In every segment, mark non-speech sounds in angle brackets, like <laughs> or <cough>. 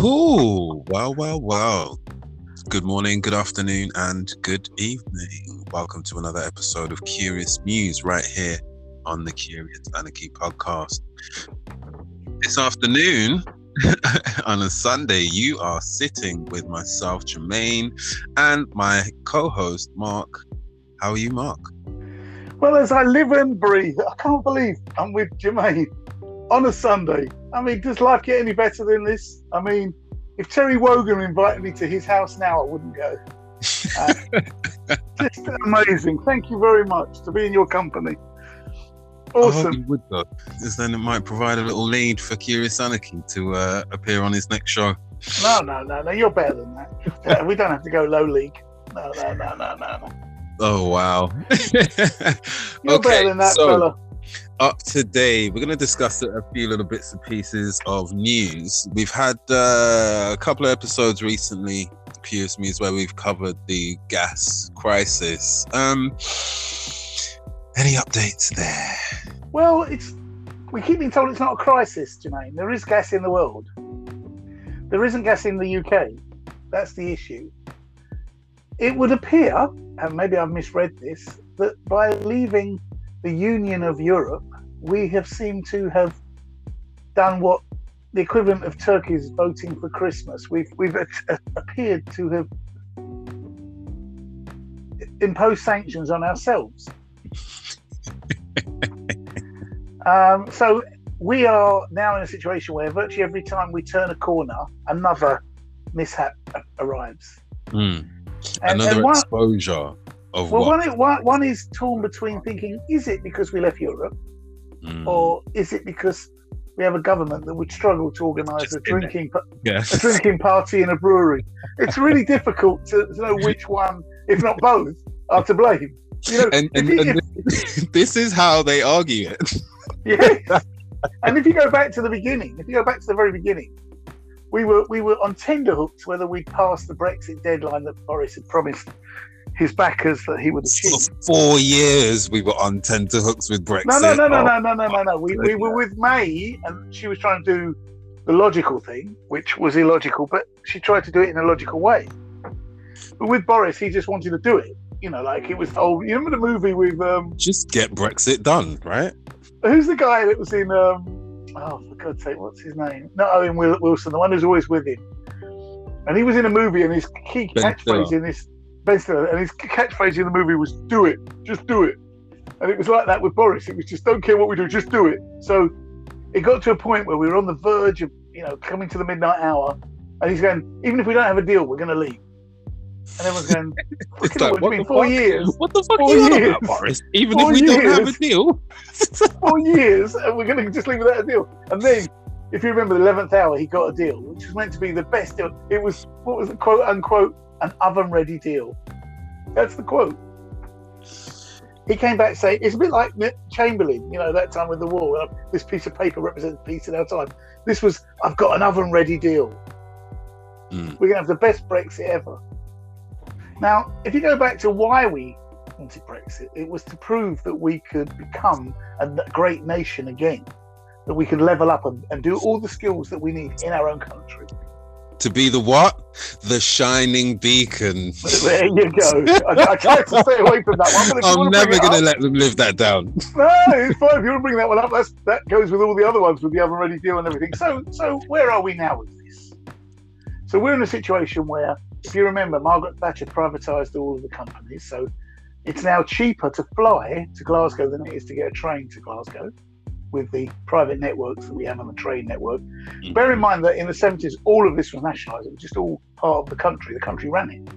Cool. Well, well, well. Good morning, good afternoon, and good evening. Welcome to another episode of Curious Muse right here on the Curious Anarchy podcast. This afternoon, <laughs> on a Sunday, you are sitting with myself, Jermaine, and my co host, Mark. How are you, Mark? Well, as I live and breathe, I can't believe I'm with Jermaine on a Sunday. I mean, does life get any better than this? I mean, if Terry Wogan invited me to his house now, I wouldn't go. <laughs> Uh, just amazing. Thank you very much to be in your company. Awesome. would though, because then it might provide a little lead for Curious Anarchy to uh, appear on his next show. No, no, no, no. You're better than that. <laughs> we don't have to go low league. No, no, no, no, no, no. Oh wow. <laughs> You're Okay, better than that, so- fella. Up today we're going to discuss a few little bits and pieces of news we've had uh, a couple of episodes recently Curious Muse where we've covered the gas crisis um any updates there Well, it's we keep being told it's not a crisis, Jermaine. There is gas in the world. There isn't gas in the UK. That's the issue. It would appear, and maybe I've misread this, that by leaving the Union of Europe, we have seemed to have done what the equivalent of Turkey's voting for Christmas. We've we've appeared to have imposed sanctions on ourselves. <laughs> Um, so we are now in a situation where virtually every time we turn a corner, another mishap arrives. Hmm. And, another and one, exposure of well, what one, one, one is torn between thinking, is it because we left Europe, Hmm. or is it because we have a government that would struggle to organise a drinking yes a drinking party in a brewery? It's really difficult to, to know which one, if not both, are to blame. You know, and, and, you- and <laughs> this is how they argue it <laughs> Yes. and if you go back to the beginning, if you go back to the very beginning, we were we were on tenterhooks whether we'd pass the Brexit deadline that Boris had promised his backers that he would have. for four years we were on tenterhooks with brexit No, no, no, no, no, no, no, no, no. We, we were with May, and she was trying to do the logical thing, which was illogical, but she tried to do it in a logical way. But with Boris, he just wanted to do it. You know, like it was. Oh, you remember the movie with um, just get brexit done right who's the guy that was in um oh for god's sake what's his name not owen wilson the one who's always with him and he was in a movie and his key Ben catchphrase Stiller. in this ben Stiller, and his catchphrase in the movie was do it just do it and it was like that with boris it was just don't care what we do just do it so it got to a point where we were on the verge of you know coming to the midnight hour and he's going even if we don't have a deal we're going to leave and everyone's going <laughs> It's like, it's what been the four fuck? years What the fuck Four are you on about. Boris? Even Four if we don't have a deal. <laughs> four years and we're going to just leave without a deal. And then, if you remember, the eleventh hour, he got a deal, which was meant to be the best deal. It was what was the quote unquote an oven ready deal. That's the quote. He came back saying it's a bit like Chamberlain, you know, that time with the war. uh, This piece of paper represents peace in our time. This was I've got an oven ready deal. Mm. We're going to have the best Brexit ever. Now, if you go back to why we wanted Brexit, it was to prove that we could become a great nation again, that we could level up and, and do all the skills that we need in our own country. To be the what? The shining beacon. <laughs> There you go. I, I tried to stay away from that one, but I'm never going to let them live that down. No, it's fine. If you want to bring that one up, that's, that goes with all the other ones with the oven ready deal and everything. So, so where are we now with this? So we're in a situation where, if you remember, Margaret Thatcher privatised all of the companies. So it's now cheaper to fly to Glasgow than it is to get a train to Glasgow with the private networks that we have on the train network. Bear in mind that in the 70s, all of this was nationalised. It was just all part of the country. The country ran it.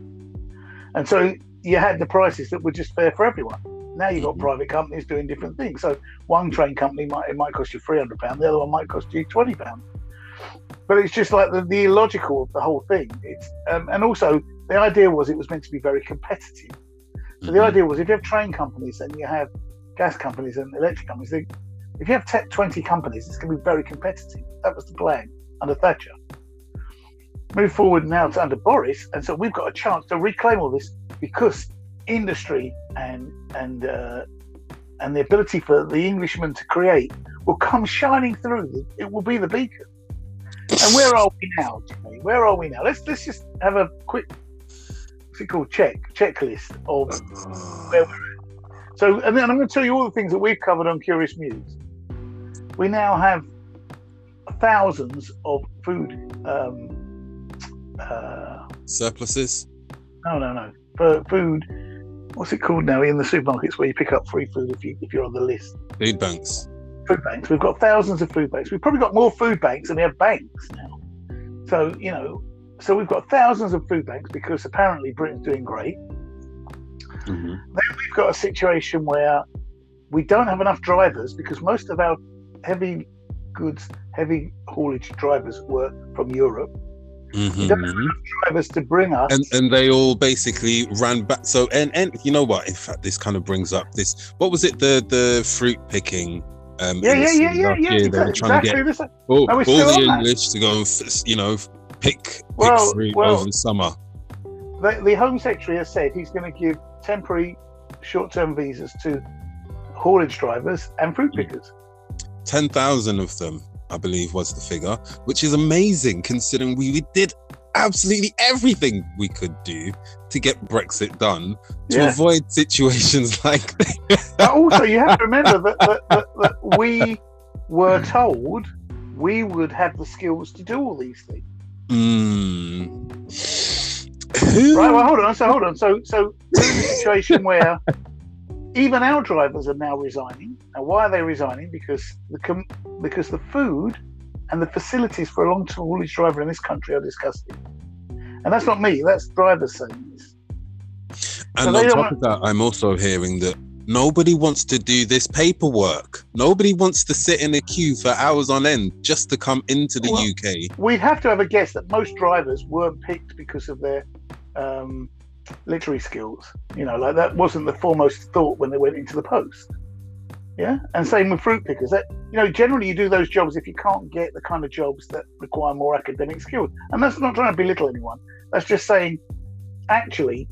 And so you had the prices that were just fair for everyone. Now you've got Mhm. private companies doing different things. So one train company might it might cost you three hundred pounds, the other one might cost you twenty pounds. But it's just like the, the illogical of the whole thing. It's um, and also the idea was it was meant to be very competitive. So the Mhm. idea was if you have train companies and you have gas companies and electric companies, they, if you have te- 20 companies, it's going to be very competitive. That was the plan under Thatcher. Move forward now to under Boris, and so we've got a chance to reclaim all this because industry and and uh, and the ability for the Englishman to create will come shining through. It will be the beacon. And where are we now, Jimmy? Where are we now? Let's let's just have a quick what's it called check checklist of where we're at. So, and then I'm going to tell you all the things that we've covered on Curious Muse. We now have thousands of food. Um, uh, Surpluses. no, no, no. For food. What's it called now in the supermarkets where you pick up free food if you if you're on the list? Food banks. food banks. We've got thousands of food banks. We've probably got more food banks than we have banks now. So, you know, so we've got thousands of food banks because apparently Britain's doing great. Mhm. Then we've got a situation where we don't have enough drivers because most of our heavy goods, heavy haulage drivers were from Europe. We don't have Mhm. drivers to bring us. And and they all basically ran back. So and and you know what? In fact, this kind of brings up this. What was it? The the fruit picking. Um, yeah, yeah, yeah, yeah, yeah. They were Exactly, trying to get all, all the? English to go and you know pick Well, fruit well- over the summer. The, the Home Secretary has said he's going to give temporary short-term visas to haulage drivers and fruit pickers. Ten thousand of them, I believe, was the figure, which is amazing considering we, we did absolutely everything we could do to get Brexit done to Yeah. avoid situations <laughs> like this. But also, you have to remember that, that, that, that we were told we would have the skills to do all these things. Mm. Who? Right. Well, hold on. So hold on. So so in a situation where <laughs> even our drivers are now resigning. Now, why are they resigning? Because the com- because the food and the facilities for a long haulage driver in this country are disgusting. And that's not me. That's drivers saying this. And So on top of that, I'm also hearing that nobody wants to do this paperwork. Nobody wants to sit in a queue for hours on end just to come into the Well- UK. We'd have to have a guess that most drivers weren't picked because of their um, literary skills. You know, like that wasn't the foremost thought when they went into the post. Yeah, and same with fruit pickers. That you know, generally you do those jobs if you can't get the kind of jobs that require more academic skills. And that's not trying to belittle anyone. That's just saying, actually,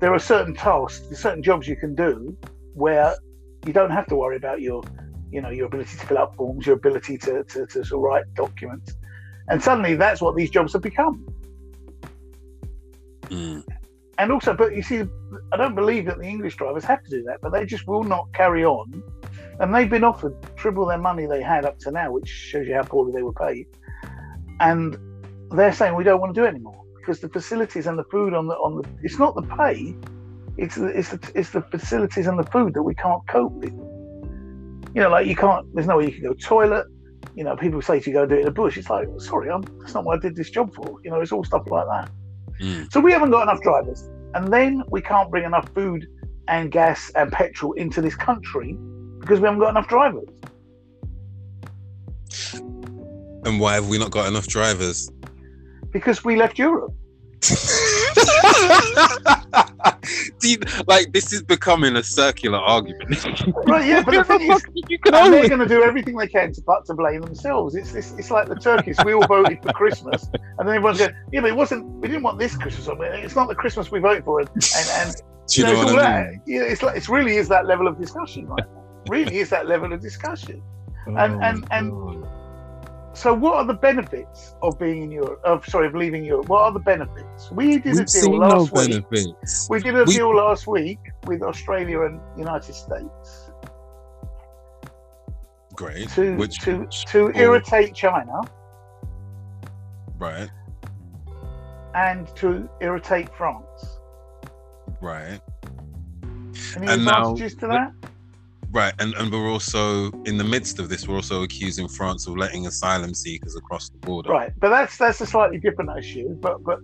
there are certain tasks, certain jobs you can do where you don't have to worry about your, you know, your ability to fill out forms, your ability to to, to, to write documents. And suddenly, that's what these jobs have become. Mm. And also, but you see, I don't believe that the English drivers have to do that, but they just will not carry on. And they've been offered triple their money they had up to now, which shows you how poorly they were paid. And they're saying we don't want to do it anymore because the facilities and the food on the on the it's not the pay, it's the, it's the, it's the facilities and the food that we can't cope with. You know, like you can't. There's no way you can go toilet. You know, people say to you go do it in the bush. It's like, sorry, I'm, that's not what I did this job for. You know, it's all stuff like that. Mm. So we haven't got enough drivers, and then we can't bring enough food and gas and petrol into this country because we haven't got enough drivers. And why have we not got enough drivers? Because we left Europe. <laughs> <laughs> Do you- like this is becoming a circular argument. <laughs> Right, yeah, but the thing is, you can and they're going to do everything they can to, but to blame themselves. It's, it's it's like the Turkish. We all voted for Christmas, and then everyone's going, "Yeah, but it wasn't. We didn't want this Christmas. It's not the Christmas we voted for." And and, and <laughs> Do you know it's what all I that. mean? Yeah, it's like it really is that level of discussion right. Really is that level of discussion. Oh, and- and- and- Oh, So, what are the benefits of being in Europe? Of sorry, of leaving Europe. What are the benefits? We did a We've deal seen no last week. benefits. We did a We- deal last week with Australia and United States Great. to Which, to which- to or- irritate China right, and to irritate France. right, Any And now- to that? Right. And and we're also in the midst of this. We're also accusing France of letting asylum seekers across the border. Right, but that's that's a slightly different issue. But but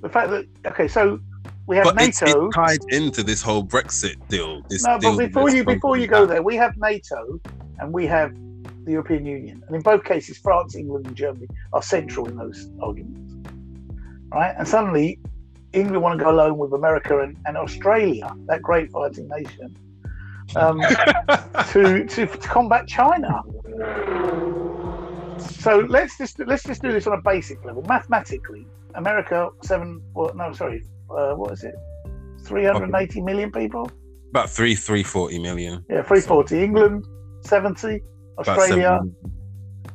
the fact that okay, so we have But NATO. it's tied into this whole Brexit deal. This no, deal but before you before you go there, we have NATO and we have the European Union, and in both cases, France, England, and Germany are central in those arguments. Right, and suddenly England want to go alone with America and, and Australia, that great fighting nation, um, <laughs> to, to to combat China. So let's just let's just do this on a basic level. Mathematically, America seven. Well, no, sorry. Uh, what is it? Three hundred eighty million people. About three, three forty million. Yeah, three forty. England seventy. Australia. 700.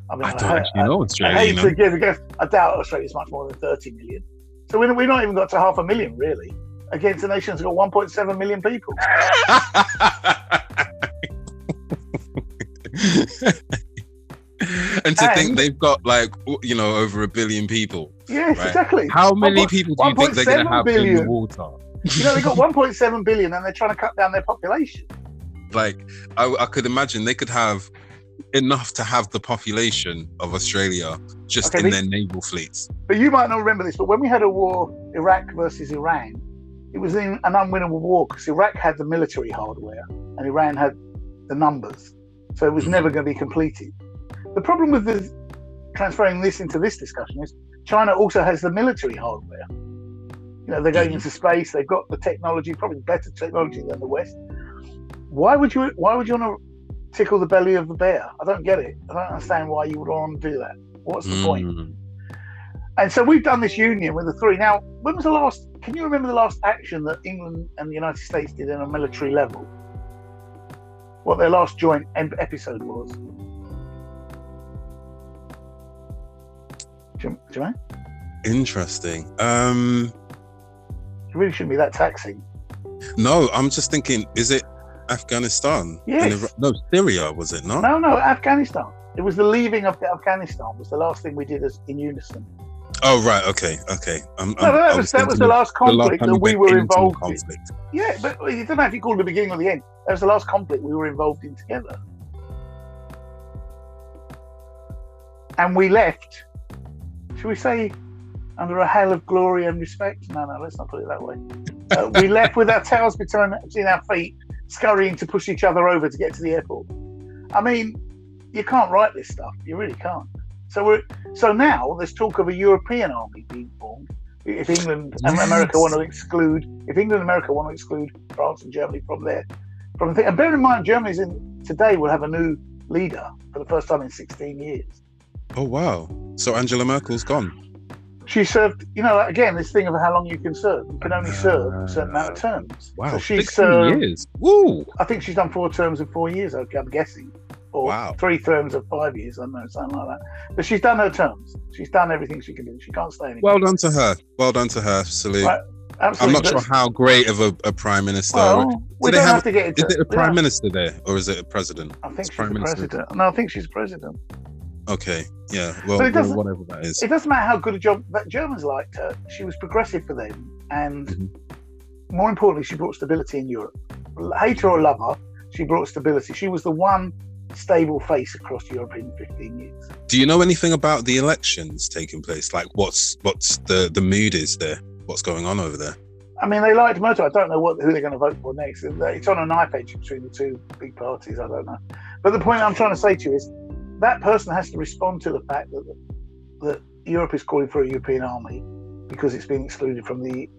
I mean, I don't actually know I hate You know? to give a guess. I doubt Australia's much more than 30 million. So we're, we're not even got to half a million, really, against a nation that's got 1.7 million people. <laughs> and to think they've got like you know over a billion people. Yes, Right. exactly. How many 1.- people do you think they're going to 1.7 have in the billion. water? You know, they've got <laughs> 1.7 billion and they're trying to cut down their population. Like I, I could imagine they could have enough to have the population of Australia just Okay, in but- their naval fleets. But you might not remember this, but when we had a war, Iraq versus Iran, it was in an unwinnable war because Iraq had the military hardware and Iran had the numbers. So it was mm. never going to be completed. The problem with the, transferring this into this discussion is China also has the military hardware. You know, they're going Mhm. into space, they've got the technology, probably better technology than the West. Why would you why would you want to tickle the belly of the bear? I don't get it. I don't understand why you would want to do that. What's the point? Mm. And so we've done this union with the three. Now, when was the last? Can you remember the last action that England and the United States did on a military level? What their last joint episode was? Do you, do you know? Interesting. Um, It really shouldn't be that taxing. no, I'm just thinking, is it Afghanistan? Yes. No, Syria was it not? No, no, Afghanistan. It was the leaving of Afghanistan was the last thing we did as in unison. Oh right, okay, okay. I'm, No, that was, that was the last the last conflict that we were involved in. conflict. Yeah, but you don't know if you call it the beginning or the end. That was the last conflict we were involved in together. And we left, should we say, under a hail of glory and respect? No, no, let's not put it that way. Uh, we left with our tails between, between our feet, scurrying to push each other over to get to the airport. I mean, you can't write this stuff. You really can't. So we're so now there's talk of a European army being formed. If England and America want to exclude, if England and America want to exclude France and Germany from there, from the thing, and bear in mind, Germany's in today will have a new leader for the first time in 16 years. Oh wow! So Angela Merkel's gone. She served, you know, again, this thing of how long you can serve. You can only serve a certain amount of terms. Wow, So she's served, years. Woo! I think she's done four terms of four years, okay, I'm guessing. Or Wow. three terms of five years, I don't know, something like that. But she's done her terms. She's done everything she can do. She can't stay anymore. Well done to her. Well done to her, Salute. Right, I'm not sure how great of a, a prime minister. Well, we don't have- have, to get into is it a prime don't- minister there, or is it a president? I think It's she's prime minister. president. No, I think she's president. Okay, yeah. Well, So it doesn't- whatever that is. It doesn't matter how good a job that Germans liked her. She was progressive for them, and Mhm. more importantly, she brought stability in Europe. Hate her or love her, she brought stability. She was the one stable face across Europe in 15 years. Do you know anything about the elections taking place? Like, what's what's the the mood is there? What's going on over there? I mean, they liked Merkel. I don't know what who they're going to vote for next. It's on a knife edge between the two big parties. I don't know. But the point I'm trying to say to you is that person has to respond to the fact that that Europe is calling for a European army because it's been excluded from the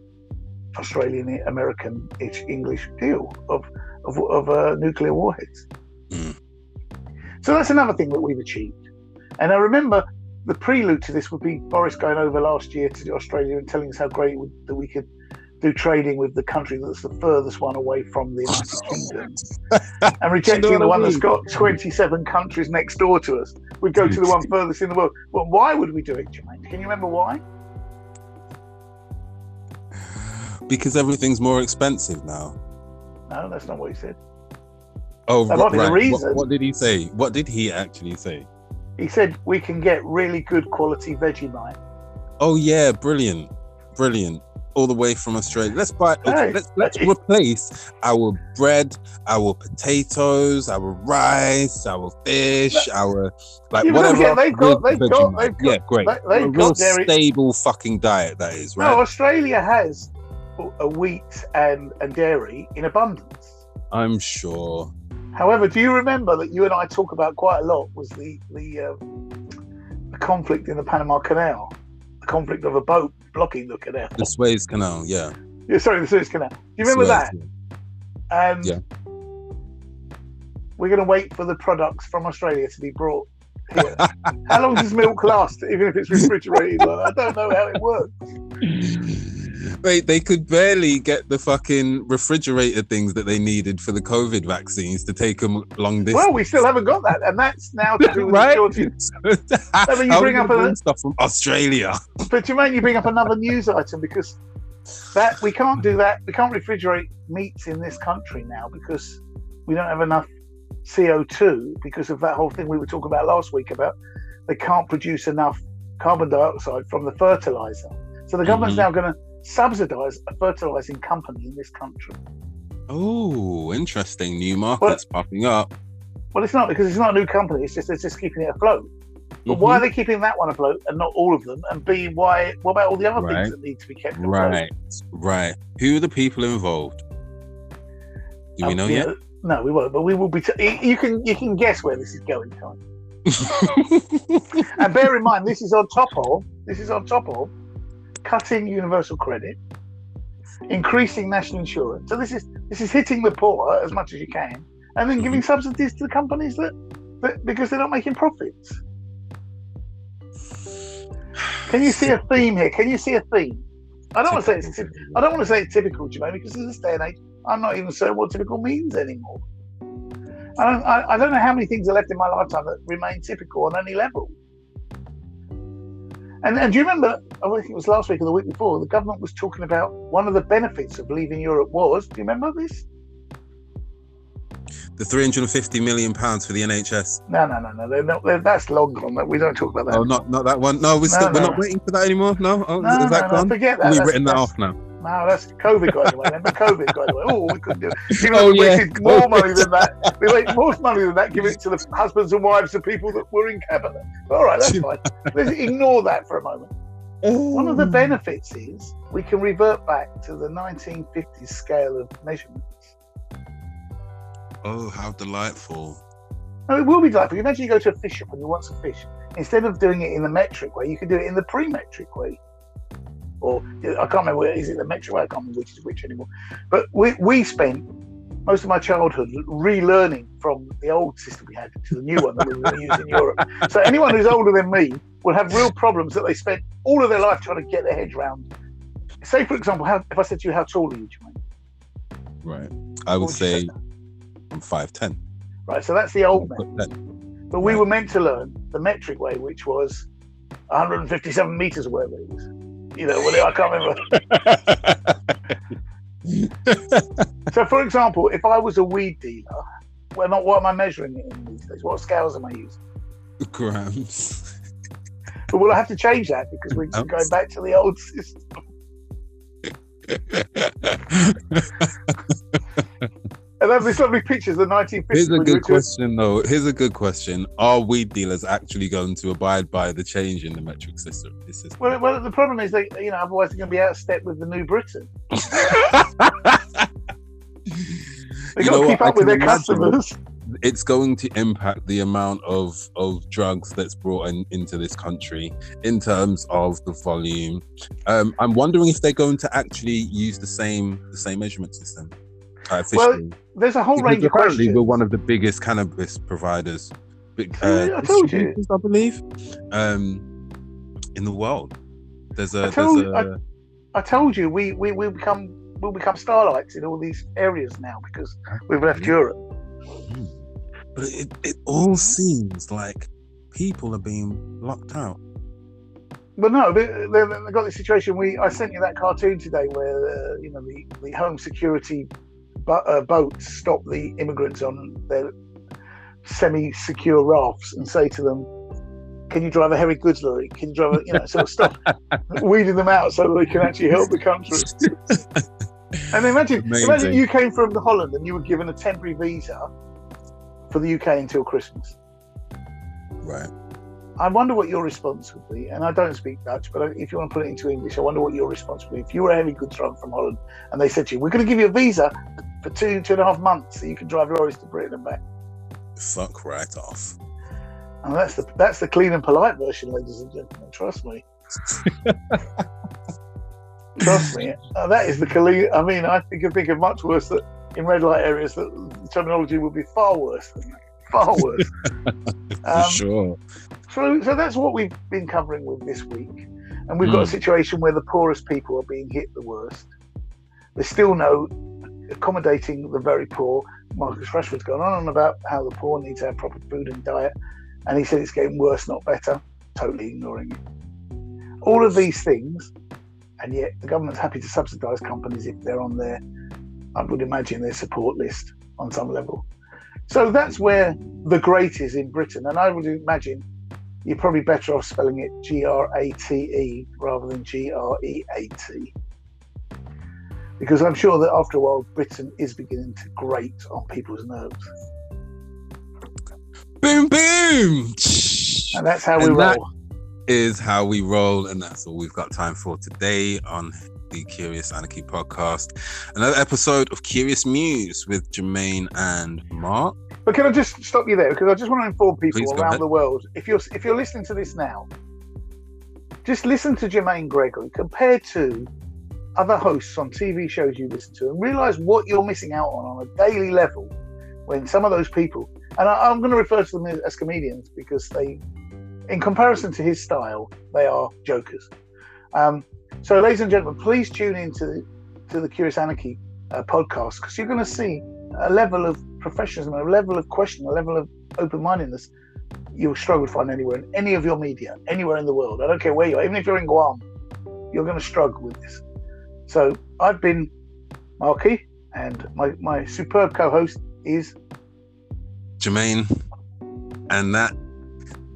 Australian American English deal of of, of uh, nuclear warheads. Mm. So that's another thing that we've achieved. And I remember the prelude to this would be Boris going over last year to Australia and telling us how great would, that we could do trading with the country that's the furthest one away from the United oh, Kingdom and rejecting the I one that's got 27 countries next door to us. We'd go to the one furthest in the world. Well, why would we do it, Jermaine? Can you remember why? Because everything's more expensive now. No, that's not what he said. Oh, That might be the right. What- What, did he say? What did he actually say? He said we can get really good quality Vegemite. Oh yeah, brilliant, brilliant. All the way from Australia. Let's buy. Hey, let's let's replace our bread, our potatoes, our rice, our fish, our like but whatever. forget, they've got- they've got- they've got- yeah, great. they- a got real their- stable fucking diet that is, right? No, Australia has a wheat and, and dairy in abundance. I'm sure. However, do you remember that you and I talk about quite a lot was the the, um, the conflict in the Panama Canal, the conflict of a boat blocking the canal. The Suez Canal, yeah. Yeah, sorry, the Suez Canal. Do you remember Suez, that? yeah. And Yeah. we're going to wait for the products from Australia to be brought here. how long does <laughs> milk last, even if it's refrigerated? I don't know how it works. <laughs> Wait, they could barely get the fucking refrigerator things that they needed for the COVID vaccines to take them long distance. Well, we still haven't got that, and that's now to <laughs> do with right? <laughs> the shortage. How you bring up a- stuff from Australia. But Jermaine, you bring up another news item because that we can't do that. We can't refrigerate meats in this country now because we don't have enough CO2 because of that whole thing we were talking about last week about they can't produce enough carbon dioxide from the fertilizer. So the government's Mhm. now going to subsidize a fertilizing company in this country. Oh, interesting. New markets popping up. Well, it's not because it's not a new company. It's just it's just keeping it afloat. But why are Mm-hmm. they keeping that one afloat and not all of them? And B, why? What about all the other Right. things that need to be kept afloat? Right, right. Who are the people involved? Do we Um, know yeah, yet? No, we won't. But we will be. T- you- you can you can guess where this is going, Tom. <laughs> And bear in mind, this is on top of this is on top of cutting universal credit, increasing national insurance. So this is this is hitting the poor as much as you can, and then giving mm-hmm. subsidies to the companies that, that because they're not making profits. Can you see a theme here? Can you see a theme? I don't want to say it's I don't want to say it's typical, Jermaine, because in this day and age, I'm not even certain what typical means anymore. I don't, I, I don't know how many things are left in my lifetime that remain typical on any level. And, and do you remember, I think it was last week or the week before, the government was talking about one of the benefits of leaving Europe was, do you remember this? the 350 million pounds for the NHS. No, no, no, no. They're not, they're, that's long gone. We don't talk about that. Oh, not not that one. No, we're No, still we're no. not waiting for that anymore. No, oh, no, is that no, no, gone? forget that. We've written that off now. No, that's COVID got away. Then, but COVID got away. Oh, we couldn't do it. Even <laughs> Oh, we yeah, wasted more money than that. We made more money than that, give it to the husbands and wives of people that were in cabinet. But all right, that's fine. Let's ignore that for a moment. One of the um, benefits is we can revert back to the 1950s scale of measurements. Oh, how delightful! Now, it will be delightful. Imagine you go to a fish shop and you want some fish. Instead of doing it in the metric way, you can do it in the pre-metric way. Or I can't remember, is it the metric way? I can't remember which is which anymore. But we, we spent most of my childhood relearning from the old system we had to the new one that we were using in Europe. So anyone who's older than me will have real problems that they spent all of their life trying to get their heads around. Say, for example, how, if I said to you, how tall are you, Jermaine? Right, I would would you say I'm five ten. Right, so that's the old method. But we Right. were meant to learn the metric way, which was 157 meters or whatever it was. You know, well, I can't remember. So, for example, if I was a weed dealer, well, not what am I measuring it in these days? What scales am I using? Grams. But we'll have to change that because we're Ounce. going back to the old system. <laughs> And these lovely pictures of the 1950s. Here's a good question, though. Here's a good question: Are weed dealers actually going to abide by the change in the metric system? This is Well, well, the problem is they, you know, otherwise they're going to be out of step with the new Britain. <laughs> They've You got to keep what? Up with their customers. it's going to impact the amount of of drugs that's brought in, into this country in terms of the volume. Um, I'm wondering if they're going to actually use the same the same measurement system. Uh, Well, officially. There's a whole Because range of apparently questions. we're one of the biggest cannabis providers. Uh, I told you. I believe, um, in the world. There's a I told- there's a I told you we we we become we'll become starlights in all these areas now because we've left Europe. but it, it all seems like people are being locked out. But no, they, they got this situation. We I sent you that cartoon today where uh, you know the, the home security bo- uh, boats stop the immigrants on their semi-secure rafts and say to them, "Can you drive a heavy goods lorry? Can you drive a you know sort of stop <laughs> weeding them out so that they can actually help the <laughs> country." And imagine, Amazing. imagine you came from Holland and you were given a temporary visa for the UK until Christmas. Right. I wonder what your response would be. And I don't speak Dutch, but if you want to put it into English, I wonder what your response would be. If you were a heavy goods driver from Holland and they said to you, We're going to give you a visa for two, two and a half months so you can drive your lorries to Britain and back. Fuck right off. And that's the that's the clean and polite version, ladies and gentlemen. Trust me. <laughs> Trust me. Uh, that is the clean. I mean, I think of think of much worse that in red light areas that the terminology would be far worse than that. Far worse. <laughs> For Um, sure. So, so that's what we've been covering with this week. and we've got a Mm. situation where the poorest people are being hit the worst. There's still no accommodating the very poor. Marcus Rashford's gone on and about how the poor need to have proper food and diet, and he said it's getting worse, not better. Totally ignoring it. All of these things, and yet the government's happy to subsidise companies if they're on their, I would imagine, their support list on some level. So that's where the great is in Britain, and I would imagine you're probably better off spelling it G R A T E rather than G R E A T. Because I'm sure that after a while, Britain is beginning to grate on people's nerves. Boom, boom. And that's how we And that- roll. is how we roll, and that's all we've got time for today on the Curious Anarchy podcast. Another episode of Curious Muse with Jermaine and Mark. But can I just stop you there? Because I just want to inform people Please around the world. If you're if you're listening to this now, just listen to Jermaine Gregory compared to other hosts on TV shows you listen to, and realize what you're missing out on on a daily level. When some of those people, and I, I'm going to refer to them as, as comedians because they, in comparison to his style, they are jokers. Um, so, ladies and gentlemen, please tune in to the, to the Curious Anarchy uh, podcast because you're going to see a level of professionalism, a level of question, a level of open mindedness you'll struggle to find anywhere in any of your media, anywhere in the world. I don't care where you are, even if you're in Guam, you're going to struggle with this. So I've been Marky, and my, my superb co host is Jermaine, and that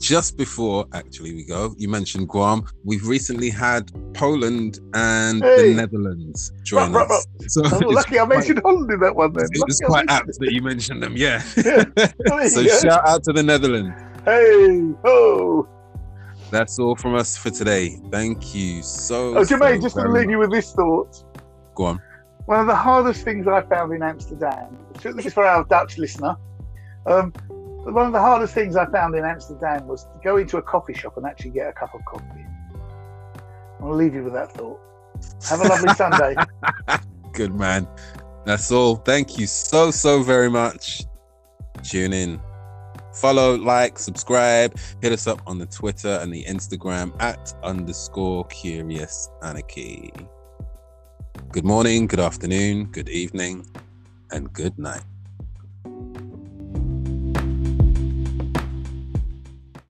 just before actually we go, you mentioned Guam. We've recently had Poland and Hey. the Netherlands join Right, right, us. So oh, it's lucky I quite- mentioned Holland in that one then. It was quite apt that you mentioned them, yeah. you <laughs> so go. shout out to the Netherlands. Hey, oh. That's all from us for today. Thank you so. Oh, Jermaine, so just to leave you with this thought. Go on. One of the hardest things I found in Amsterdam, this is for our Dutch listener. Um, one of the hardest things I found in Amsterdam was to go into a coffee shop and actually get a cup of coffee. I'll leave you with that thought. Have a lovely <laughs> Sunday. Good man. That's all. Thank you so so very much. Tune in. Follow, like, subscribe. Hit us up on the Twitter and the Instagram at underscore curious anarchy. Good morning, good afternoon, good evening, and good night.